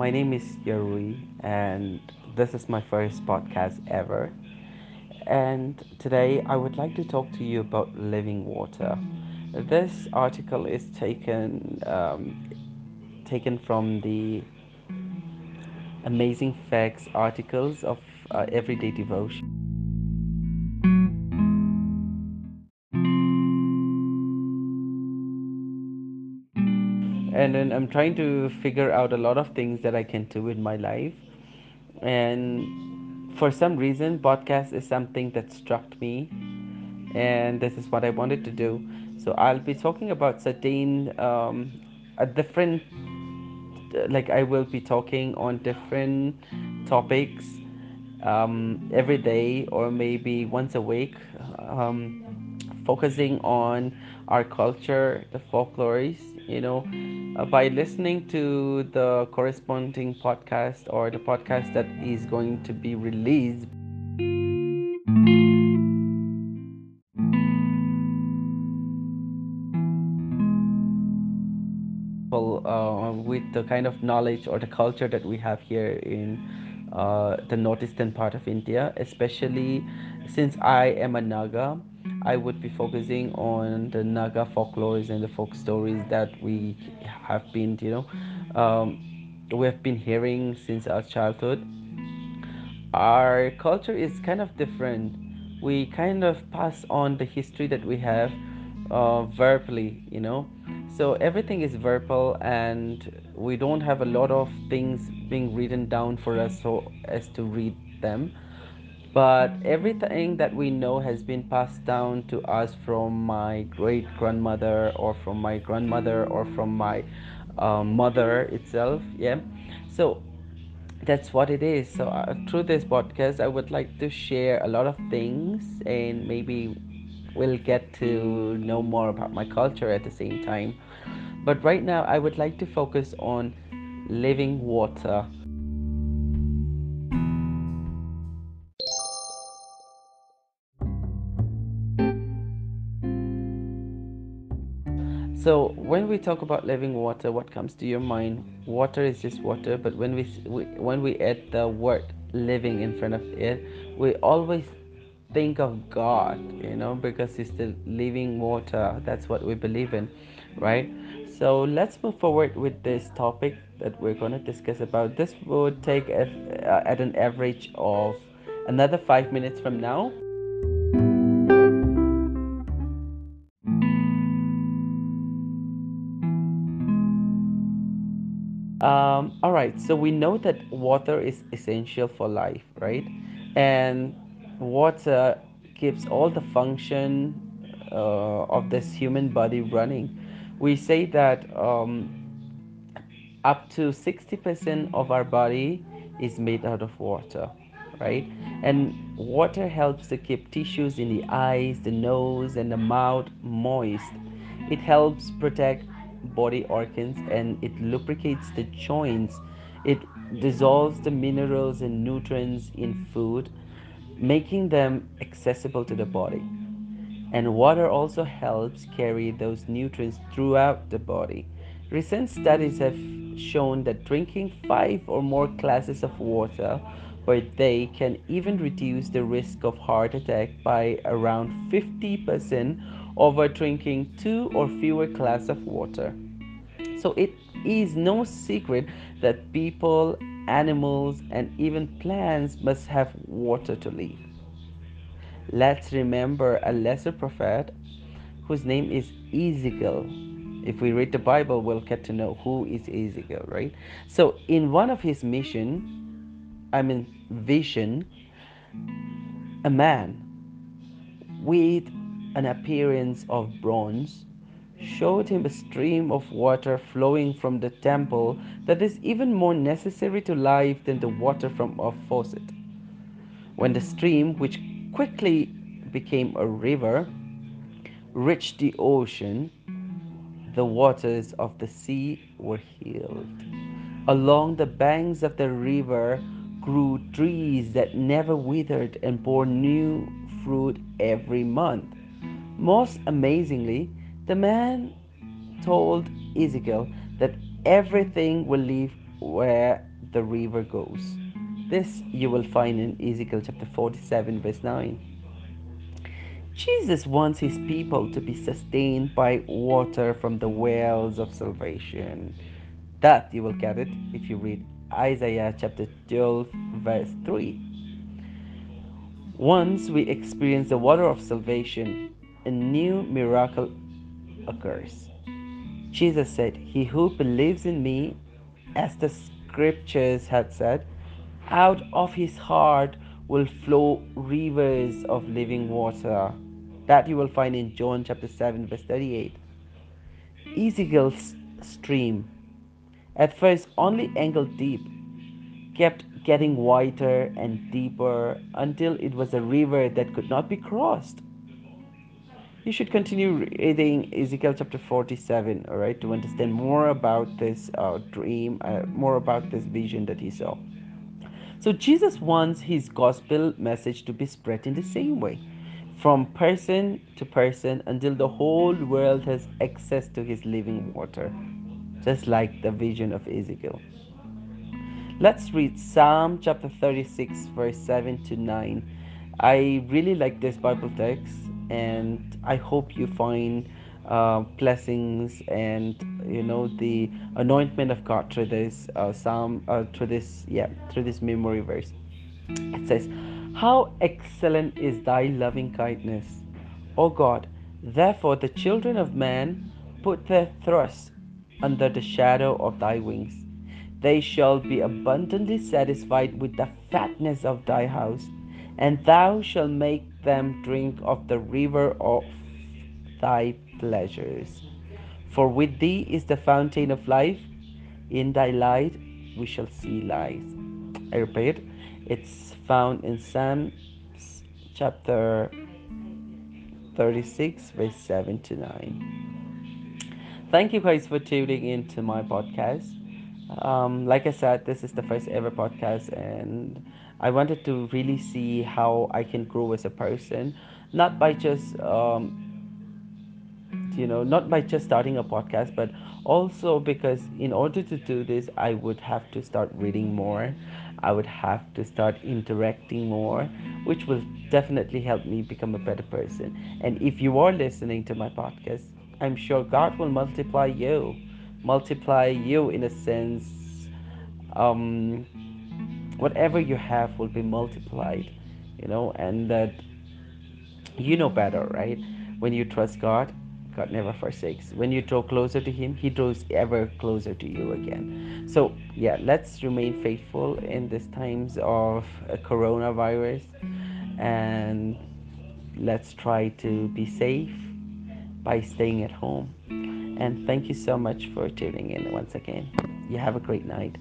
My name is Yarui, and this is my first podcast ever. And today I would like to talk to you about living water. This article is taken um, taken from the Amazing Facts articles of uh, Everyday Devotion. And then I'm trying to figure out a lot of things that I can do in my life. And for some reason, podcast is something that struck me, and this is what I wanted to do. So I'll be talking about certain um, a different like I will be talking on different topics um, every day or maybe once a week, um, focusing on our culture, the folklores, you know, uh, by listening to the corresponding podcast or the podcast that is going to be released. Uh, with the kind of knowledge or the culture that we have here in uh, the northeastern part of India, especially since I am a Naga I would be focusing on the Naga folklores and the folk stories that we have been, you know, um, we have been hearing since our childhood. Our culture is kind of different. We kind of pass on the history that we have uh, verbally, you know. So everything is verbal, and we don't have a lot of things being written down for us so as to read them. But everything that we know has been passed down to us from my great grandmother or from my grandmother or from my uh, mother itself yeah? So that's what it is. So uh, through this podcast i would like to share a lot of things and maybe we'll get to know more about my culture at the same time but right now i would like to focus on living water So when we talk about living water, what comes to your mind? Water is just water, but when we, we when we add the word living in front of it, we always think of God, you know, because it's the living water. That's what we believe in, right? So let's move forward with this topic that we're going to discuss about. This would take a, uh, at an average of another five minutes from now. Um, all right, so we know that water is essential for life, right? And water keeps all the function uh, of this human body running. We say that um, up to 60% of our body is made out of water, right? And water helps to keep tissues in the eyes, the nose, and the mouth moist. It helps protect body organs and it lubricates the joints. It dissolves the minerals and nutrients in food, making them accessible to the body. And water also helps carry those nutrients throughout the body. Recent studies have shown that drinking five or more glasses of water per day can even reduce the risk of heart attack by around 50% over drinking two or fewer glasses of water. So it is no secret that people, animals, and even plants must have water to live. Let's remember a lesser prophet whose name is Ezekiel. If we read the Bible, we'll get to know who is Ezekiel, right? So in one of his mission, I mean vision, a man with an appearance of bronze showed him a stream of water flowing from the temple that is even more necessary to life than the water from a faucet. When the stream, which quickly became a river, reached the ocean, the waters of the sea were healed. Along the banks of the river grew trees that never withered and bore new fruit every month. Most amazingly, the man told Ezekiel that everything will live where the river goes. This you will find in Ezekiel chapter 47, verse 9. Jesus wants his people to be sustained by water from the wells of salvation. That you will get it if you read Isaiah chapter 12, verse 3. Once we experience the water of salvation, a new miracle occurs. Jesus said, He who believes in me, as the scriptures had said, out of his heart will flow rivers of living water. That you will find in John chapter 7, verse 38. Ezekiel's stream, at first only ankle deep, kept getting wider and deeper until it was a river that could not be crossed. You should continue reading Ezekiel chapter 47, all right, to understand more about this uh, dream, uh, more about this vision that he saw. So, Jesus wants his gospel message to be spread in the same way, from person to person, until the whole world has access to his living water, just like the vision of Ezekiel. Let's read Psalm chapter 36, verse 7 to 9. I really like this Bible text, and I hope you find uh, blessings and you know the anointment of God through this uh, psalm, uh, through this yeah, through this memory verse. It says, "How excellent is Thy loving kindness, O God! Therefore the children of man put their trust under the shadow of Thy wings." They shall be abundantly satisfied with the fatness of thy house, and thou shalt make them drink of the river of thy pleasures. For with thee is the fountain of life, in thy light we shall see light. I repeat, it's found in Psalms chapter 36, verse 7 to 9. Thank you guys for tuning in to my podcast. Um, like I said, this is the first ever podcast, and I wanted to really see how I can grow as a person, not by just um, you know, not by just starting a podcast, but also because in order to do this, I would have to start reading more. I would have to start interacting more, which will definitely help me become a better person. And if you are listening to my podcast, I'm sure God will multiply you multiply you in a sense um, whatever you have will be multiplied you know and that you know better right when you trust god god never forsakes when you draw closer to him he draws ever closer to you again so yeah let's remain faithful in these times of a coronavirus and let's try to be safe by staying at home and thank you so much for tuning in once again. You have a great night.